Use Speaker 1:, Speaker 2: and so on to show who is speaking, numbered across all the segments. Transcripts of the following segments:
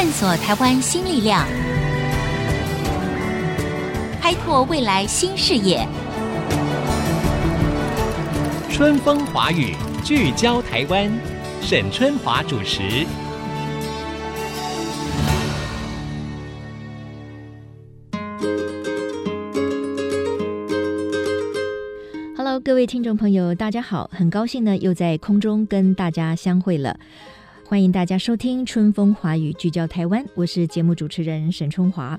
Speaker 1: 探索台湾新力量，开拓未来新视野。
Speaker 2: 春风华语，聚焦台湾，沈春华主持。
Speaker 3: Hello，各位听众朋友，大家好，很高兴呢，又在空中跟大家相会了。欢迎大家收听《春风华语》，聚焦台湾，我是节目主持人沈春华。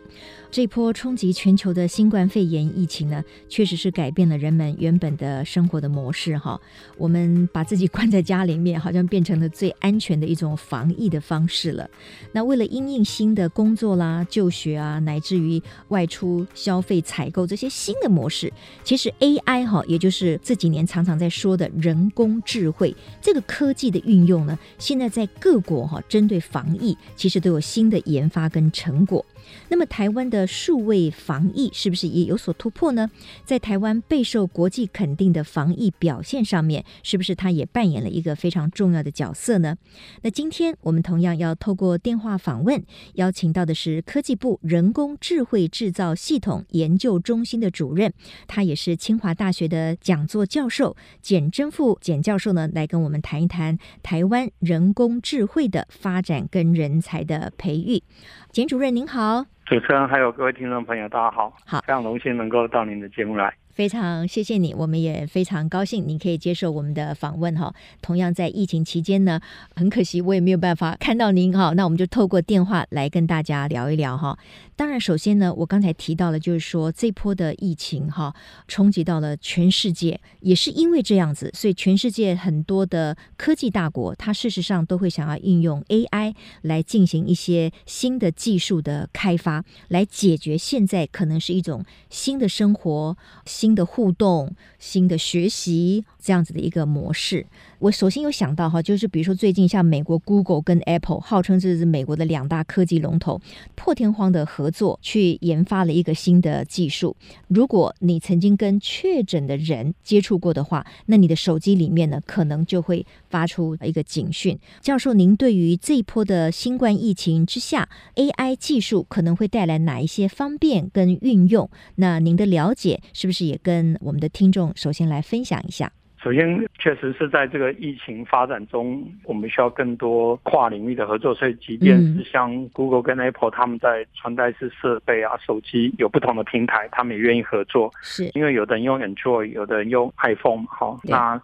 Speaker 3: 这波冲击全球的新冠肺炎疫情呢，确实是改变了人们原本的生活的模式哈。我们把自己关在家里面，好像变成了最安全的一种防疫的方式了。那为了因应新的工作啦、就学啊，乃至于外出消费、采购这些新的模式，其实 AI 哈，也就是这几年常常在说的人工智慧这个科技的运用呢，现在在各国哈，针对防疫其实都有新的研发跟成果。那么台湾的数位防疫是不是也有所突破呢？在台湾备受国际肯定的防疫表现上面，是不是它也扮演了一个非常重要的角色呢？那今天我们同样要透过电话访问，邀请到的是科技部人工智慧制造系统研究中心的主任，他也是清华大学的讲座教授简真富简教授呢，来跟我们谈一谈台湾人工智慧的发展跟人才的培育。简主任您好，
Speaker 4: 主持人还有各位听众朋友，大家好，好，非常荣幸能够到您的节目来。
Speaker 3: 非常谢谢你，我们也非常高兴你可以接受我们的访问哈。同样在疫情期间呢，很可惜我也没有办法看到您哈。那我们就透过电话来跟大家聊一聊哈。当然，首先呢，我刚才提到了，就是说这波的疫情哈，冲击到了全世界，也是因为这样子，所以全世界很多的科技大国，它事实上都会想要运用 AI 来进行一些新的技术的开发，来解决现在可能是一种新的生活新。新的互动、新的学习这样子的一个模式，我首先有想到哈，就是比如说最近像美国 Google 跟 Apple，号称这是美国的两大科技龙头，破天荒的合作去研发了一个新的技术。如果你曾经跟确诊的人接触过的话，那你的手机里面呢，可能就会发出一个警讯。教授，您对于这一波的新冠疫情之下，AI 技术可能会带来哪一些方便跟运用？那您的了解是不是也跟我们的听众首先来分享一下。
Speaker 4: 首先，确实是在这个疫情发展中，我们需要更多跨领域的合作。所以，即便是像 Google 跟 Apple，他们在穿戴式设备啊、手机有不同的平台，他们也愿意合作。是因为有的人用 Android，有的人用 iPhone，好，那。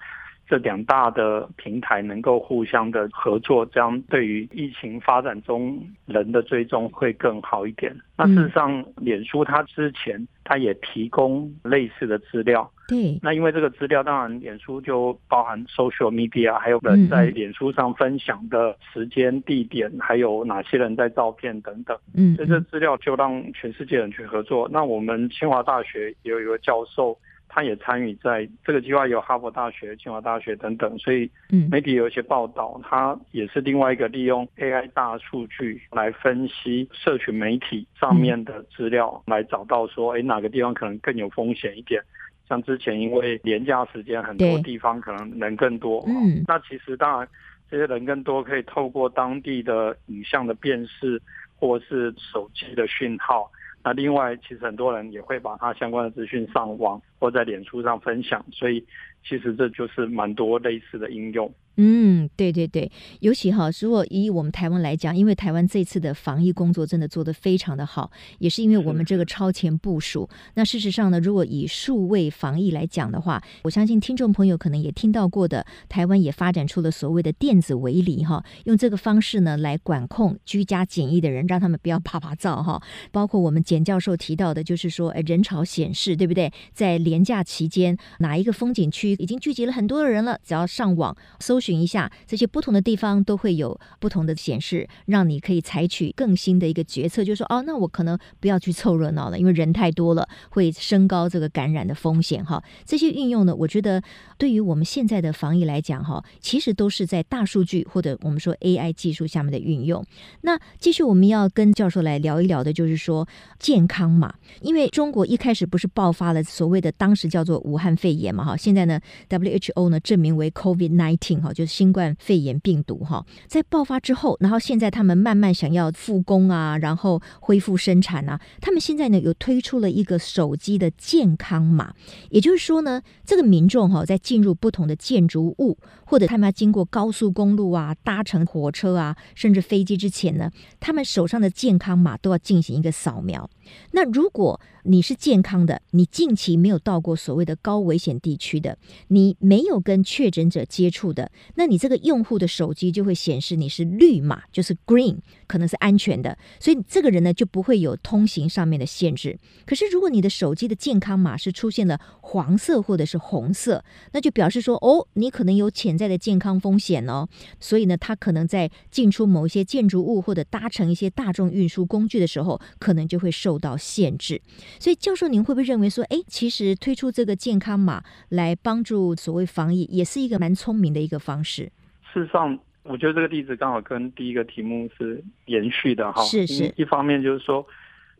Speaker 4: 这两大的平台能够互相的合作，这样对于疫情发展中人的追踪会更好一点。那事实上，脸书它之前它也提供类似的资料。对。那因为这个资料，当然脸书就包含 social media，还有人在脸书上分享的时间、地点，还有哪些人在照片等等。嗯。所以这资料就让全世界人去合作。那我们清华大学也有一个教授。他也参与在这个计划，有哈佛大学、清华大学等等，所以媒体有一些报道，他也是另外一个利用 AI 大数据来分析社群媒体上面的资料，来找到说，哎，哪个地方可能更有风险一点。像之前因为年假时间，很多地方可能人更多，嗯，那其实当然这些人更多，可以透过当地的影像的辨识，或是手机的讯号。那另外，其实很多人也会把他相关的资讯上网或在脸书上分享，所以其实这就是蛮多类似的应用。
Speaker 3: 嗯，对对对，尤其哈，如果以我们台湾来讲，因为台湾这次的防疫工作真的做得非常的好，也是因为我们这个超前部署。那事实上呢，如果以数位防疫来讲的话，我相信听众朋友可能也听到过的，台湾也发展出了所谓的电子围篱哈，用这个方式呢来管控居家检疫的人，让他们不要趴趴走哈。包括我们简教授提到的，就是说，哎，人潮显示，对不对？在连假期间，哪一个风景区已经聚集了很多的人了，只要上网搜。寻一下这些不同的地方都会有不同的显示，让你可以采取更新的一个决策，就是说哦，那我可能不要去凑热闹了，因为人太多了会升高这个感染的风险哈。这些运用呢，我觉得对于我们现在的防疫来讲哈，其实都是在大数据或者我们说 AI 技术下面的运用。那继续我们要跟教授来聊一聊的，就是说健康嘛，因为中国一开始不是爆发了所谓的当时叫做武汉肺炎嘛哈，现在呢 WHO 呢证明为 COVID-19 哈。就是新冠肺炎病毒哈，在爆发之后，然后现在他们慢慢想要复工啊，然后恢复生产啊，他们现在呢有推出了一个手机的健康码，也就是说呢，这个民众哈在进入不同的建筑物，或者他们要经过高速公路啊、搭乘火车啊，甚至飞机之前呢，他们手上的健康码都要进行一个扫描。那如果你是健康的，你近期没有到过所谓的高危险地区的，你没有跟确诊者接触的，那你这个用户的手机就会显示你是绿码，就是 green，可能是安全的，所以这个人呢就不会有通行上面的限制。可是如果你的手机的健康码是出现了黄色或者是红色，那就表示说哦，你可能有潜在的健康风险哦。所以呢，他可能在进出某一些建筑物或者搭乘一些大众运输工具的时候，可能就会受到限制。所以，教授，您会不会认为说，哎，其实推出这个健康码来帮助所谓防疫，也是一个蛮聪明的一个方式？
Speaker 4: 事实上，我觉得这个例子刚好跟第一个题目是延续的哈。
Speaker 3: 是是。
Speaker 4: 一方面就是说，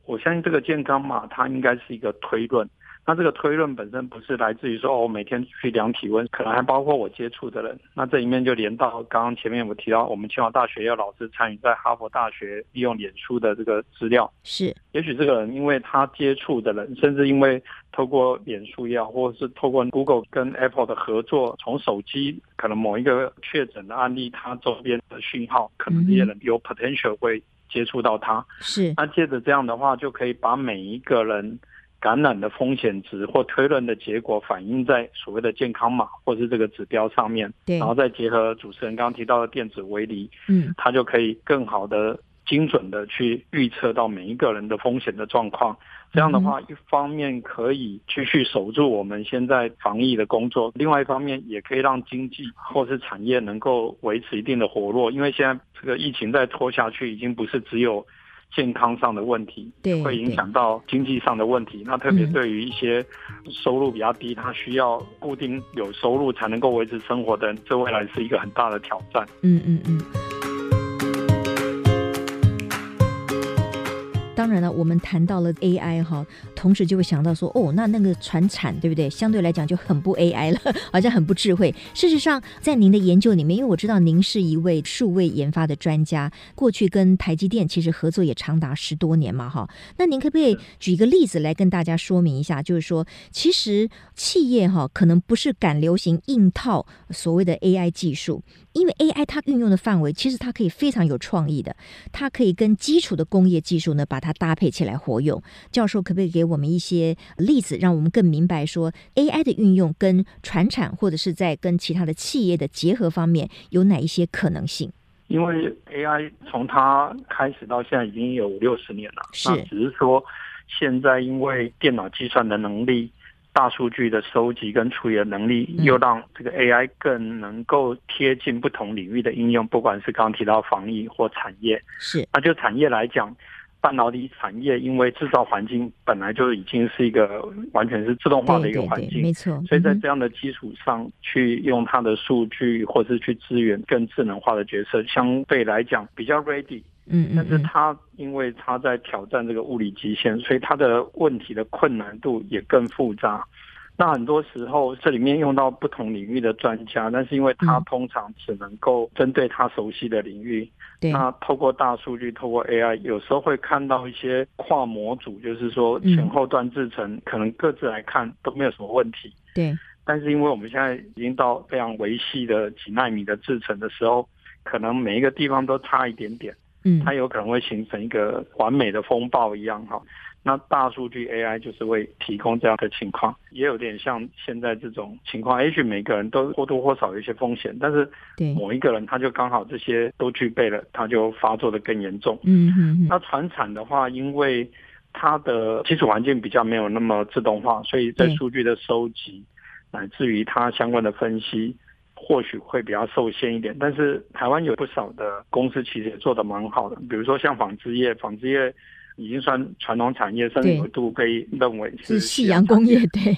Speaker 4: 我相信这个健康码它应该是一个推论。那这个推论本身不是来自于说哦，我每天去量体温，可能还包括我接触的人。那这里面就连到刚刚前面我提到，我们清华大学也有老师参与在哈佛大学利用脸书的这个资料。
Speaker 3: 是，
Speaker 4: 也许这个人因为他接触的人，甚至因为透过脸书也好，或者是透过 Google 跟 Apple 的合作，从手机可能某一个确诊的案例，他周边的讯号，可能这些人有 potential 会接触到他。
Speaker 3: 是，
Speaker 4: 那借着这样的话，就可以把每一个人。感染的风险值或推论的结果反映在所谓的健康码或是这个指标上面，
Speaker 3: 对，
Speaker 4: 然后再结合主持人刚刚提到的电子围篱，
Speaker 3: 嗯，
Speaker 4: 它就可以更好的、精准的去预测到每一个人的风险的状况。这样的话，一方面可以继续守住我们现在防疫的工作，另外一方面也可以让经济或是产业能够维持一定的活络。因为现在这个疫情再拖下去，已经不是只有。健康上的问题，
Speaker 3: 对，
Speaker 4: 会影响到经济上的问题。那特别对于一些收入比较低，他需要固定有收入才能够维持生活的人，这未来是一个很大的挑战。
Speaker 3: 嗯嗯嗯。当然了，我们谈到了 AI 哈，同时就会想到说，哦，那那个传产对不对？相对来讲就很不 AI 了，好像很不智慧。事实上，在您的研究里面，因为我知道您是一位数位研发的专家，过去跟台积电其实合作也长达十多年嘛，哈。那您可不可以举一个例子来跟大家说明一下？就是说，其实企业哈可能不是赶流行硬套所谓的 AI 技术。因为 AI 它运用的范围其实它可以非常有创意的，它可以跟基础的工业技术呢把它搭配起来活用。教授可不可以给我们一些例子，让我们更明白说 AI 的运用跟传产或者是在跟其他的企业的结合方面有哪一些可能性？
Speaker 4: 因为 AI 从它开始到现在已经有五六十年了，
Speaker 3: 是，
Speaker 4: 那只是说现在因为电脑计算的能力。大数据的收集跟处理的能力，又让这个 AI 更能够贴近不同领域的应用，不管是刚刚提到防疫或产业。
Speaker 3: 是，
Speaker 4: 那就产业来讲，半导体产业因为制造环境本来就已经是一个完全是自动化的一个环境，
Speaker 3: 没错。
Speaker 4: 所以在这样的基础上去用它的数据，或是去支援更智能化的角色，相对来讲比较 ready。
Speaker 3: 嗯，
Speaker 4: 但是他因为他在挑战这个物理极限，所以他的问题的困难度也更复杂。那很多时候这里面用到不同领域的专家，但是因为他通常只能够针对他熟悉的领域。
Speaker 3: 对。
Speaker 4: 那透过大数据，透过 AI，有时候会看到一些跨模组，就是说前后端制程可能各自来看都没有什么问题。
Speaker 3: 对。
Speaker 4: 但是因为我们现在已经到非常维系的几纳米的制程的时候，可能每一个地方都差一点点。
Speaker 3: 嗯，
Speaker 4: 它有可能会形成一个完美的风暴一样哈。那大数据 AI 就是会提供这样的情况，也有点像现在这种情况。也许每个人都或多或少有一些风险，但是某一个人他就刚好这些都具备了，他就发作的更严重。
Speaker 3: 嗯嗯。
Speaker 4: 那传产的话，因为它的基础环境比较没有那么自动化，所以在数据的收集乃至于它相关的分析。或许会比较受限一点，但是台湾有不少的公司其实也做得蛮好的，比如说像纺织业，纺织业已经算传统产业，甚至有一度被认为是
Speaker 3: 夕阳工业。对，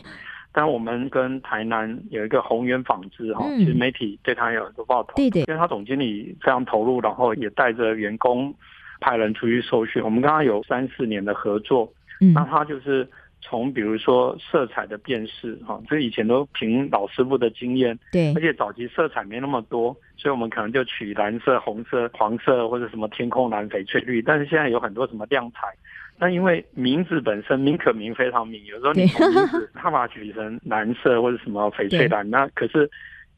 Speaker 4: 但我们跟台南有一个宏源纺织哈，其实媒体对他有很多报道，
Speaker 3: 对对，
Speaker 4: 因为他总经理非常投入，然后也带着员工派人出去受训。我们刚刚有三四年的合作，那他就是从比如说色彩的辨识，哈，这以前都凭老师傅的经验，
Speaker 3: 对，
Speaker 4: 而且早期色彩没那么多，所以我们可能就取蓝色、红色、黄色或者什么天空蓝、翡翠绿，但是现在有很多什么亮彩，那因为名字本身名可名非常名，有时候你从名字他把它取成蓝色或者什么翡翠蓝，那可是。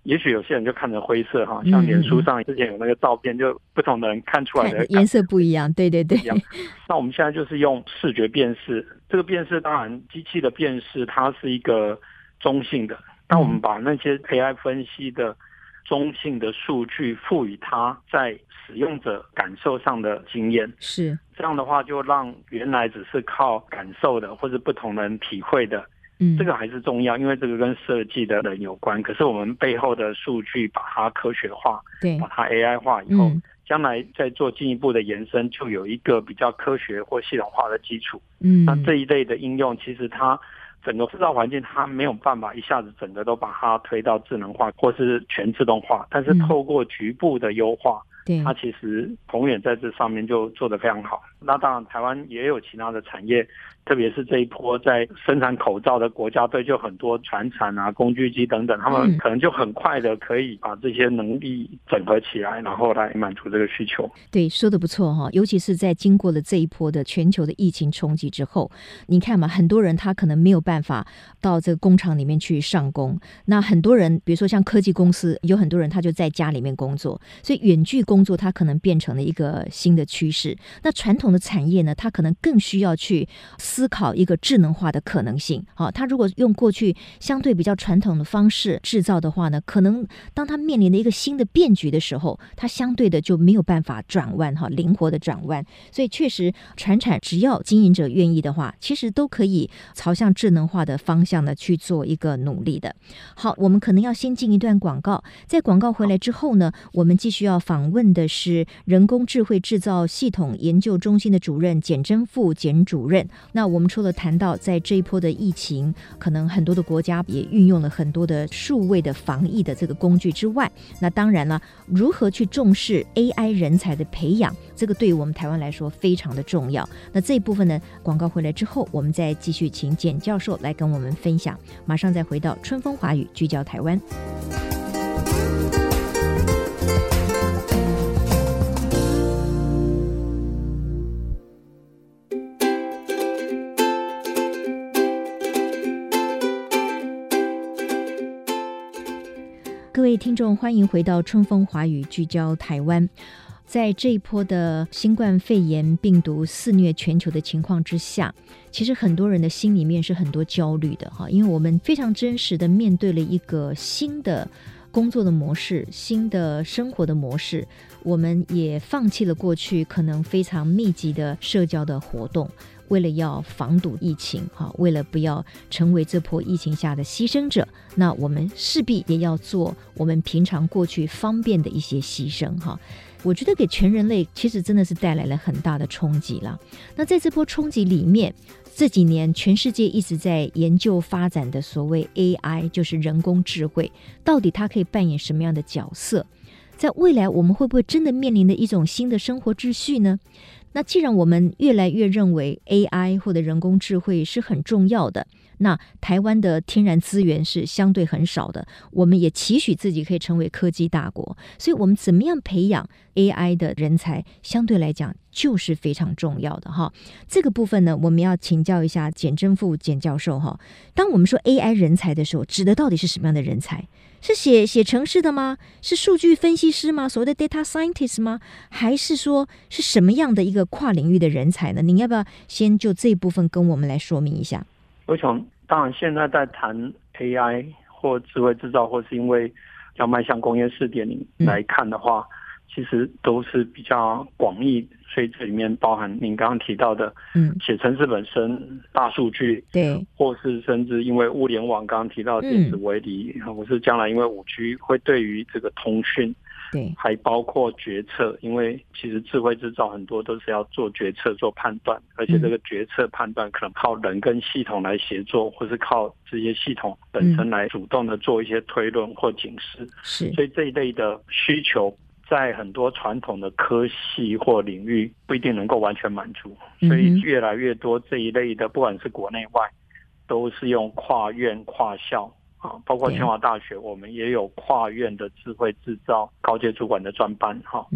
Speaker 4: 也许有些人就看着灰色哈，像脸书上之前有那个照片，就不同的人看出来的
Speaker 3: 颜色不一样，对对对。
Speaker 4: 那我们现在就是用视觉辨识，这个辨识当然机器的辨识它是一个中性的，那我们把那些 AI 分析的中性的数据赋予它在使用者感受上的经验，
Speaker 3: 是
Speaker 4: 这样的话就让原来只是靠感受的或者不同人体会的。嗯，这个还是重要，因为这个跟设计的人有关。可是我们背后的数据把它科学化，对，把它 AI 化以后，嗯，将来再做进一步的延伸，就有一个比较科学或系统化的基础。嗯，那这一类的应用，其实它整个制造环境它没有办法一下子整个都把它推到智能化或是全自动化，但是透过局部的优化。它其实宏远在这上面就做得非常好。那当然，台湾也有其他的产业，特别是这一波在生产口罩的国家队，就很多船产啊、工具机等等，他们可能就很快的可以把这些能力整合起来，然后来满足这个需求。
Speaker 3: 对，说的不错哈，尤其是在经过了这一波的全球的疫情冲击之后，你看嘛，很多人他可能没有办法到这个工厂里面去上工，那很多人，比如说像科技公司，有很多人他就在家里面工作，所以远距工。工作它可能变成了一个新的趋势，那传统的产业呢，它可能更需要去思考一个智能化的可能性。好，它如果用过去相对比较传统的方式制造的话呢，可能当它面临的一个新的变局的时候，它相对的就没有办法转弯哈，灵活的转弯。所以确实，传产只要经营者愿意的话，其实都可以朝向智能化的方向呢去做一个努力的。好，我们可能要先进一段广告，在广告回来之后呢，我们继续要访问。的是人工智慧制造系统研究中心的主任简珍富简主任。那我们除了谈到在这一波的疫情，可能很多的国家也运用了很多的数位的防疫的这个工具之外，那当然了，如何去重视 AI 人才的培养，这个对于我们台湾来说非常的重要。那这一部分呢，广告回来之后，我们再继续请简教授来跟我们分享。马上再回到春风华语，聚焦台湾。听众，欢迎回到春风华语，聚焦台湾。在这一波的新冠肺炎病毒肆虐全球的情况之下，其实很多人的心里面是很多焦虑的哈，因为我们非常真实的面对了一个新的工作的模式、新的生活的模式，我们也放弃了过去可能非常密集的社交的活动。为了要防堵疫情，哈，为了不要成为这波疫情下的牺牲者，那我们势必也要做我们平常过去方便的一些牺牲，哈。我觉得给全人类其实真的是带来了很大的冲击了。那在这波冲击里面，这几年全世界一直在研究发展的所谓 AI，就是人工智慧，到底它可以扮演什么样的角色？在未来，我们会不会真的面临的一种新的生活秩序呢？那既然我们越来越认为 AI 或者人工智慧是很重要的，那台湾的天然资源是相对很少的，我们也期许自己可以成为科技大国，所以我们怎么样培养 AI 的人才，相对来讲就是非常重要的哈。这个部分呢，我们要请教一下简正富简教授哈。当我们说 AI 人才的时候，指的到底是什么样的人才？是写写程式的吗？是数据分析师吗？所谓的 data scientist 吗？还是说是什么样的一个跨领域的人才呢？您要不要先就这一部分跟我们来说明一下？
Speaker 4: 我想，当然现在在谈 AI 或智慧制造，或是因为要迈向工业四点零来看的话。嗯其实都是比较广义，所以这里面包含您刚刚提到的，嗯，写程式本身、大数据，对，或是甚至因为物联网，刚刚提到电子围篱，或是将来因为五 G 会对于这个通讯，对，还包括决策，因为其实智慧制造很多都是要做决策、做判断，而且这个决策判断可能靠人跟系统来协作，或是靠这些系统本身来主动的做一些推论或警示，是，所以这一类的需求。在很多传统的科系或领域不一定能够完全满足，所以越来越多这一类的，不管是国内外，都是用跨院跨校。啊，包括清华大学，我们也有跨院的智慧制造高阶主管的专班哈。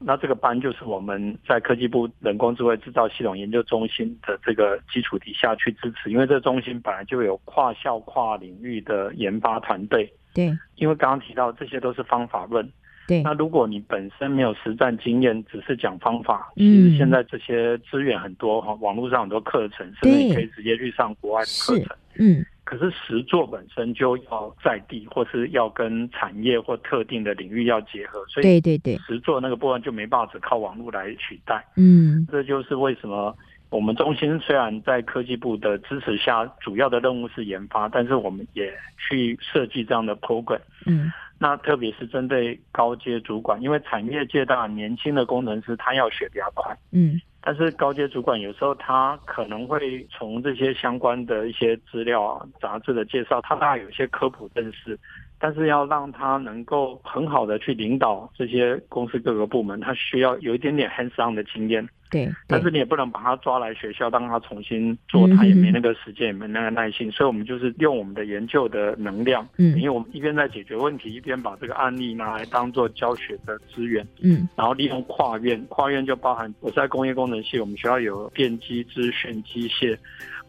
Speaker 4: 那这个班就是我们在科技部人工智慧制造系统研究中心的这个基础底下去支持，因为这中心本来就有跨校跨领域的研发团队。
Speaker 3: 对。
Speaker 4: 因为刚刚提到这些都是方法论。
Speaker 3: 对。
Speaker 4: 那如果你本身没有实战经验，只是讲方法，其实现在这些资源很多哈，网络上很多课程，甚至你可以直接去上国外的课程。
Speaker 3: 嗯。
Speaker 4: 可是实作本身就要在地，或是要跟产业或特定的领域要结合，所以对对对，实作那个部分就没办法只靠网络来取代。嗯，这就是为什么我们中心虽然在科技部的支持下，主要的任务是研发，但是我们也去设计这样的 program。嗯，那特别是针对高阶主管，因为产业界当然年轻的工程师他要学比较快。嗯。但是高阶主管有时候他可能会从这些相关的一些资料啊、杂志的介绍，他大概有一些科普认识。但是要让他能够很好的去领导这些公司各个部门，他需要有一点点 hands on 的经验。
Speaker 3: 对，
Speaker 4: 但是你也不能把他抓来学校，让他重新做，他也没那个时间，也没那个耐心。嗯、所以，我们就是用我们的研究的能量，嗯，因为我们一边在解决问题，一边把这个案例拿来当做教学的资源，嗯，然后利用跨院，跨院就包含我在工业工程系，我们学校有电机、资讯、机械、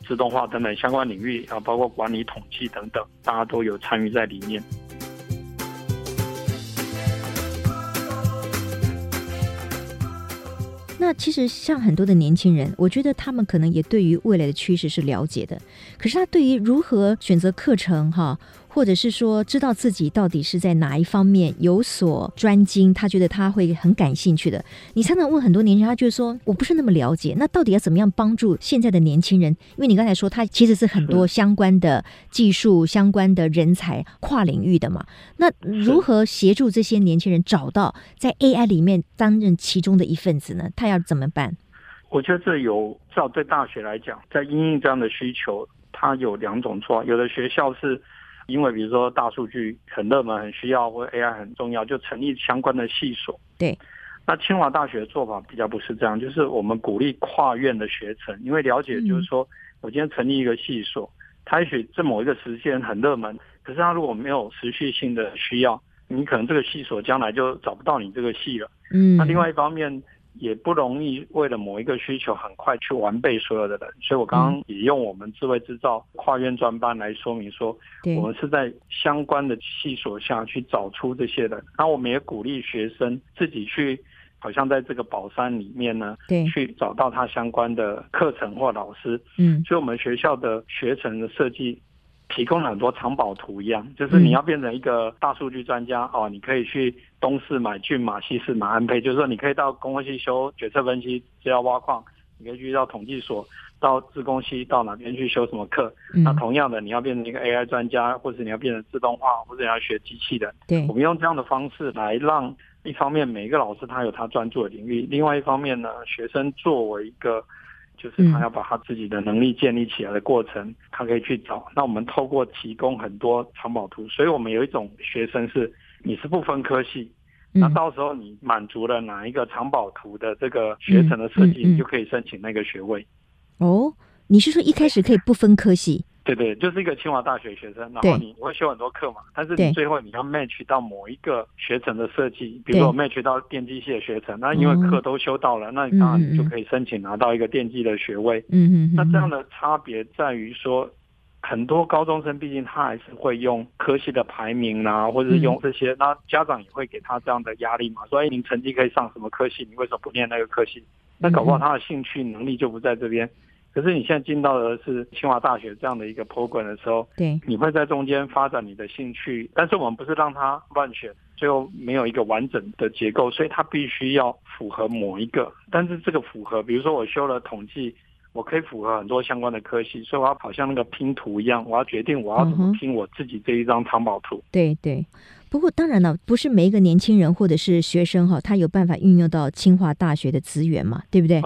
Speaker 4: 自动化等等相关领域啊，包括管理、统计等等，大家都有参与在里面。
Speaker 3: 那其实像很多的年轻人，我觉得他们可能也对于未来的趋势是了解的，可是他对于如何选择课程，哈。或者是说，知道自己到底是在哪一方面有所专精，他觉得他会很感兴趣的。你常常问很多年轻人，他就是说我不是那么了解。那到底要怎么样帮助现在的年轻人？因为你刚才说他其实是很多相关的技术、相关的人才、跨领域的嘛。那如何协助这些年轻人找到在 AI 里面担任其中的一份子呢？他要怎么办？
Speaker 4: 我觉得这有，至少对大学来讲，在因应这样的需求，它有两种做法。有的学校是。因为比如说大数据很热门，很需要，或者 AI 很重要，就成立相关的系所。
Speaker 3: 对，
Speaker 4: 那清华大学的做法比较不是这样，就是我们鼓励跨院的学程，因为了解就是说，我今天成立一个系所，它也许在某一个时间很热门，可是它如果没有持续性的需要，你可能这个系所将来就找不到你这个系了。嗯，那另外一方面。也不容易为了某一个需求很快去完备所有的人，所以我刚刚也用我们智慧制造跨院专班来说明说，我们是在相关的系所下去找出这些人，那我们也鼓励学生自己去，好像在这个宝山里面呢，去找到他相关的课程或老师，嗯，所以我们学校的学程的设计。提供了很多藏宝图一样，就是你要变成一个大数据专家、嗯、哦，你可以去东市买骏马，西市买安培，就是说你可以到工科系修决策分析，资料挖矿，你可以去到统计所，到自工系到哪边去修什么课。嗯、那同样的，你要变成一个 AI 专家，或者你要变成自动化，或者你要学机器的，
Speaker 3: 对，
Speaker 4: 我们用这样的方式来让一方面每一个老师他有他专注的领域，另外一方面呢，学生作为一个。就是他要把他自己的能力建立起来的过程，他可以去找。那我们透过提供很多藏宝图，所以我们有一种学生是你是不分科系，那到时候你满足了哪一个藏宝图的这个学程的设计，你就可以申请那个学位。
Speaker 3: 哦，你是说一开始可以不分科系？
Speaker 4: 对对，就是一个清华大学学生，然后你会修很多课嘛，但是你最后你要 match 到某一个学程的设计，比如说我 match 到电机系的学程，那因为课都修到了，那你当然你就可以申请拿到一个电机的学位。嗯嗯。那这样的差别在于说，很多高中生毕竟他还是会用科系的排名啊，或者是用这些，那家长也会给他这样的压力嘛，所以你成绩可以上什么科系，你为什么不念那个科系？那搞不好他的兴趣能力就不在这边。可是你现在进到的是清华大学这样的一个 program 的时候，对，你会在中间发展你的兴趣，但是我们不是让他乱选，最后没有一个完整的结构，所以他必须要符合某一个。但是这个符合，比如说我修了统计，我可以符合很多相关的科系，所以我要好像那个拼图一样，我要决定我要怎么拼我自己这一张藏宝图。
Speaker 3: 嗯、对对，不过当然了，不是每一个年轻人或者是学生哈，他有办法运用到清华大学的资源嘛，对不对？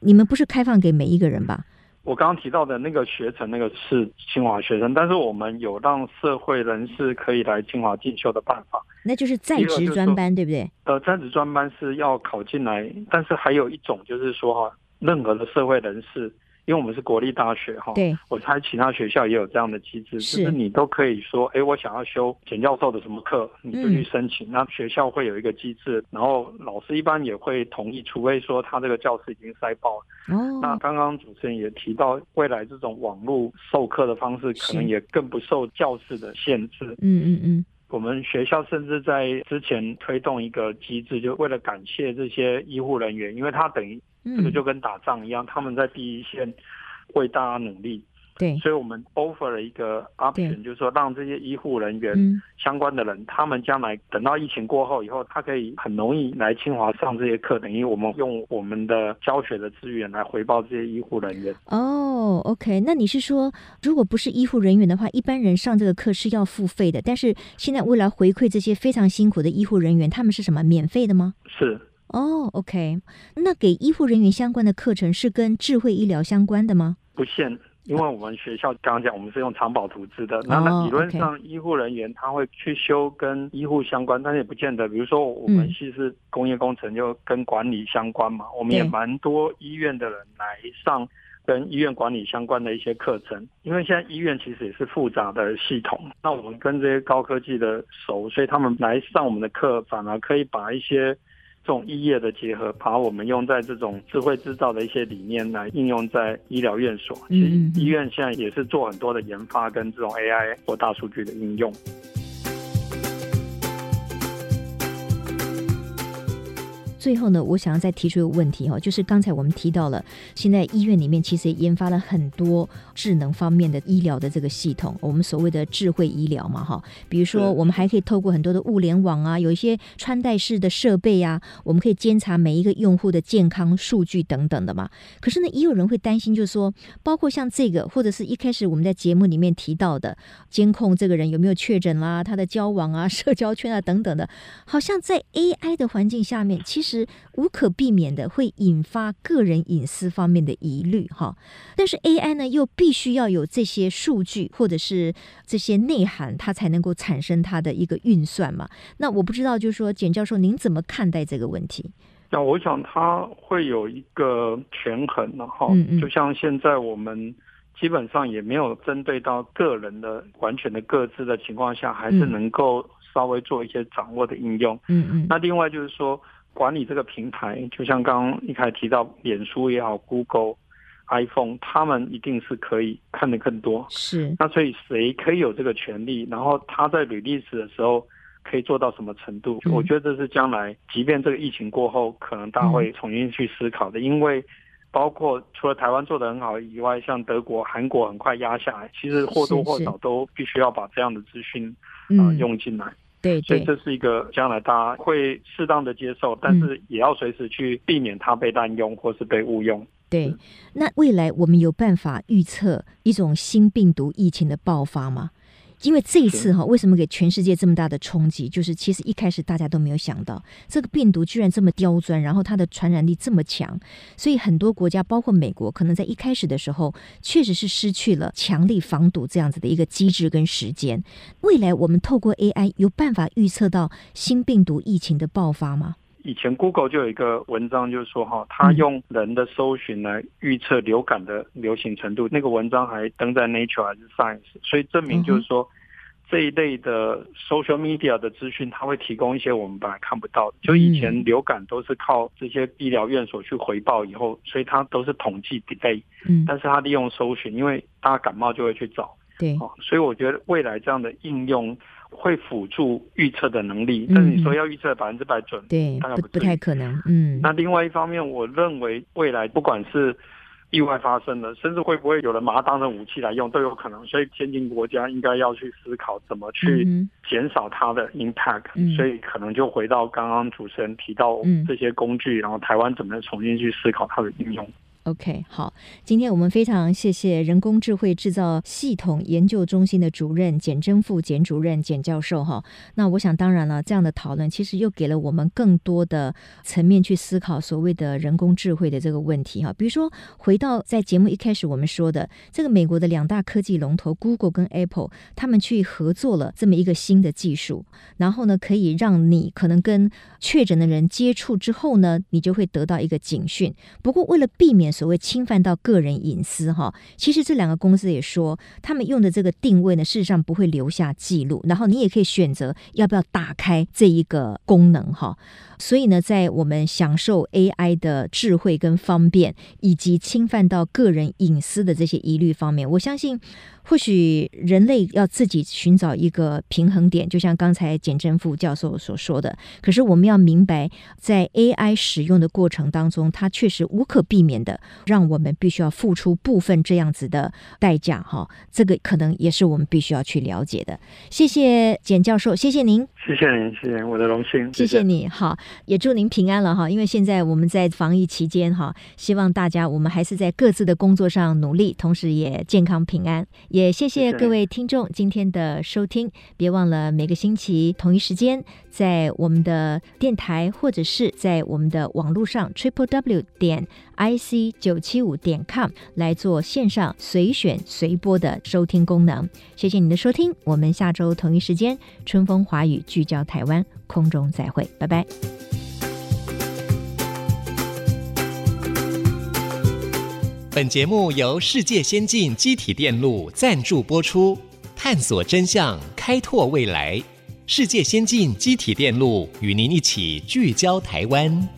Speaker 3: 你们不是开放给每一个人吧？
Speaker 4: 我刚刚提到的那个学程，那个是清华学生，但是我们有让社会人士可以来清华进修的办法，
Speaker 3: 那就是在职专班，对不对？
Speaker 4: 呃，在职专班是要考进来，但是还有一种就是说哈，任何的社会人士因为我们是国立大学哈，
Speaker 3: 对，
Speaker 4: 我猜其他学校也有这样的机制，
Speaker 3: 是
Speaker 4: 就是你都可以说，哎，我想要修简教授的什么课，你就去申请，嗯、那学校会有一个机制，然后老师一般也会同意，除非说他这个教室已经塞爆了。哦，那刚刚主持人也提到，未来这种网络授课的方式，可能也更不受教室的限制。
Speaker 3: 嗯嗯嗯。
Speaker 4: 我们学校甚至在之前推动一个机制，就为了感谢这些医护人员，因为他等于这个就跟打仗一样，他们在第一线为大家努力。
Speaker 3: 对，
Speaker 4: 所以我们 offer 了一个 option，就是说让这些医护人员相关的人，嗯、他们将来等到疫情过后以后，他可以很容易来清华上这些课，等于我们用我们的教学的资源来回报这些医护人员。
Speaker 3: 哦，OK，那你是说，如果不是医护人员的话，一般人上这个课是要付费的？但是现在为了回馈这些非常辛苦的医护人员，他们是什么免费的吗？
Speaker 4: 是。
Speaker 3: 哦，OK，那给医护人员相关的课程是跟智慧医疗相关的吗？
Speaker 4: 不限。因为我们学校刚刚讲，我们是用藏宝图资的，那那理论上医护人员他会去修跟医护相关，但是也不见得。比如说我们系是工业工程，就跟管理相关嘛，我们也蛮多医院的人来上跟医院管理相关的一些课程。因为现在医院其实也是复杂的系统，那我们跟这些高科技的熟，所以他们来上我们的课，反而可以把一些。这种医业的结合，把我们用在这种智慧制造的一些理念来应用在医疗院所。其实医院现在也是做很多的研发跟这种 AI 或大数据的应用。
Speaker 3: 最后呢，我想要再提出一个问题哈，就是刚才我们提到了，现在医院里面其实也研发了很多智能方面的医疗的这个系统，我们所谓的智慧医疗嘛哈，比如说我们还可以透过很多的物联网啊，有一些穿戴式的设备啊，我们可以监察每一个用户的健康数据等等的嘛。可是呢，也有人会担心，就是说，包括像这个，或者是一开始我们在节目里面提到的，监控这个人有没有确诊啦，他的交往啊、社交圈啊等等的，好像在 AI 的环境下面，其实是无可避免的会引发个人隐私方面的疑虑哈，但是 AI 呢又必须要有这些数据或者是这些内涵，它才能够产生它的一个运算嘛。那我不知道，就是说简教授您怎么看待这个问题？
Speaker 4: 那我想它会有一个权衡的哈，就像现在我们基本上也没有针对到个人的完全的各自的情况下，还是能够稍微做一些掌握的应用。嗯嗯。那另外就是说。管理这个平台，就像刚刚一开始提到，脸书也好，Google、iPhone，他们一定是可以看得更多。
Speaker 3: 是。
Speaker 4: 那所以谁可以有这个权利？然后他在 release 的时候可以做到什么程度？嗯、我觉得这是将来，即便这个疫情过后，可能大家会重新去思考的。嗯、因为包括除了台湾做的很好以外，像德国、韩国很快压下来，其实或多或少都必须要把这样的资讯啊、呃、用进来。
Speaker 3: 对，对，
Speaker 4: 所以这是一个将来大家会适当的接受，但是也要随时去避免它被滥用或是被误用。
Speaker 3: 对，那未来我们有办法预测一种新病毒疫情的爆发吗？因为这一次哈，为什么给全世界这么大的冲击？就是其实一开始大家都没有想到，这个病毒居然这么刁钻，然后它的传染力这么强，所以很多国家，包括美国，可能在一开始的时候，确实是失去了强力防堵这样子的一个机制跟时间。未来我们透过 AI 有办法预测到新病毒疫情的爆发吗？
Speaker 4: 以前 Google 就有一个文章，就是说哈，他用人的搜寻来预测流感的流行程度。那个文章还登在 Nature 还是 Science，所以证明就是说这一类的 social media 的资讯，它会提供一些我们本来看不到的。就以前流感都是靠这些医疗院所去回报以后，所以它都是统计 delay。嗯，但是它利用搜寻，因为大家感冒就会去找。
Speaker 3: 对，
Speaker 4: 所以我觉得未来这样的应用。会辅助预测的能力，但是你说要预测百分之百准，
Speaker 3: 对，
Speaker 4: 大概不，
Speaker 3: 不太可能。嗯，
Speaker 4: 那另外一方面，我认为未来不管是意外发生的，甚至会不会有人把它当成武器来用，都有可能。所以，先进国家应该要去思考怎么去减少它的 impact。嗯，所以，可能就回到刚刚主持人提到这些工具，然后台湾怎么重新去思考它的应用。
Speaker 3: OK，好，今天我们非常谢谢人工智慧制造系统研究中心的主任简真富简主任简教授哈。那我想当然了，这样的讨论其实又给了我们更多的层面去思考所谓的人工智慧的这个问题哈。比如说，回到在节目一开始我们说的这个美国的两大科技龙头 Google 跟 Apple，他们去合作了这么一个新的技术，然后呢，可以让你可能跟确诊的人接触之后呢，你就会得到一个警讯。不过为了避免所谓侵犯到个人隐私哈。其实这两个公司也说，他们用的这个定位呢，事实上不会留下记录，然后你也可以选择要不要打开这一个功能哈。所以呢，在我们享受 AI 的智慧跟方便，以及侵犯到个人隐私的这些疑虑方面，我相信。或许人类要自己寻找一个平衡点，就像刚才简正富教授所说的。可是我们要明白，在 AI 使用的过程当中，它确实无可避免的让我们必须要付出部分这样子的代价。哈，这个可能也是我们必须要去了解的。谢谢简教授，谢谢您，
Speaker 4: 谢谢您，谢谢我的荣幸，
Speaker 3: 谢谢你。好，也祝您平安了哈。因为现在我们在防疫期间哈，希望大家我们还是在各自的工作上努力，同时也健康平安。也谢谢各位听众今天的收听，别忘了每个星期同一时间，在我们的电台或者是在我们的网络上 triple w 点 i c 九七五点 com 来做线上随选随播的收听功能。谢谢你的收听，我们下周同一时间春风华语聚焦台湾，空中再会，拜拜。
Speaker 2: 本节目由世界先进机体电路赞助播出，探索真相，开拓未来。世界先进机体电路与您一起聚焦台湾。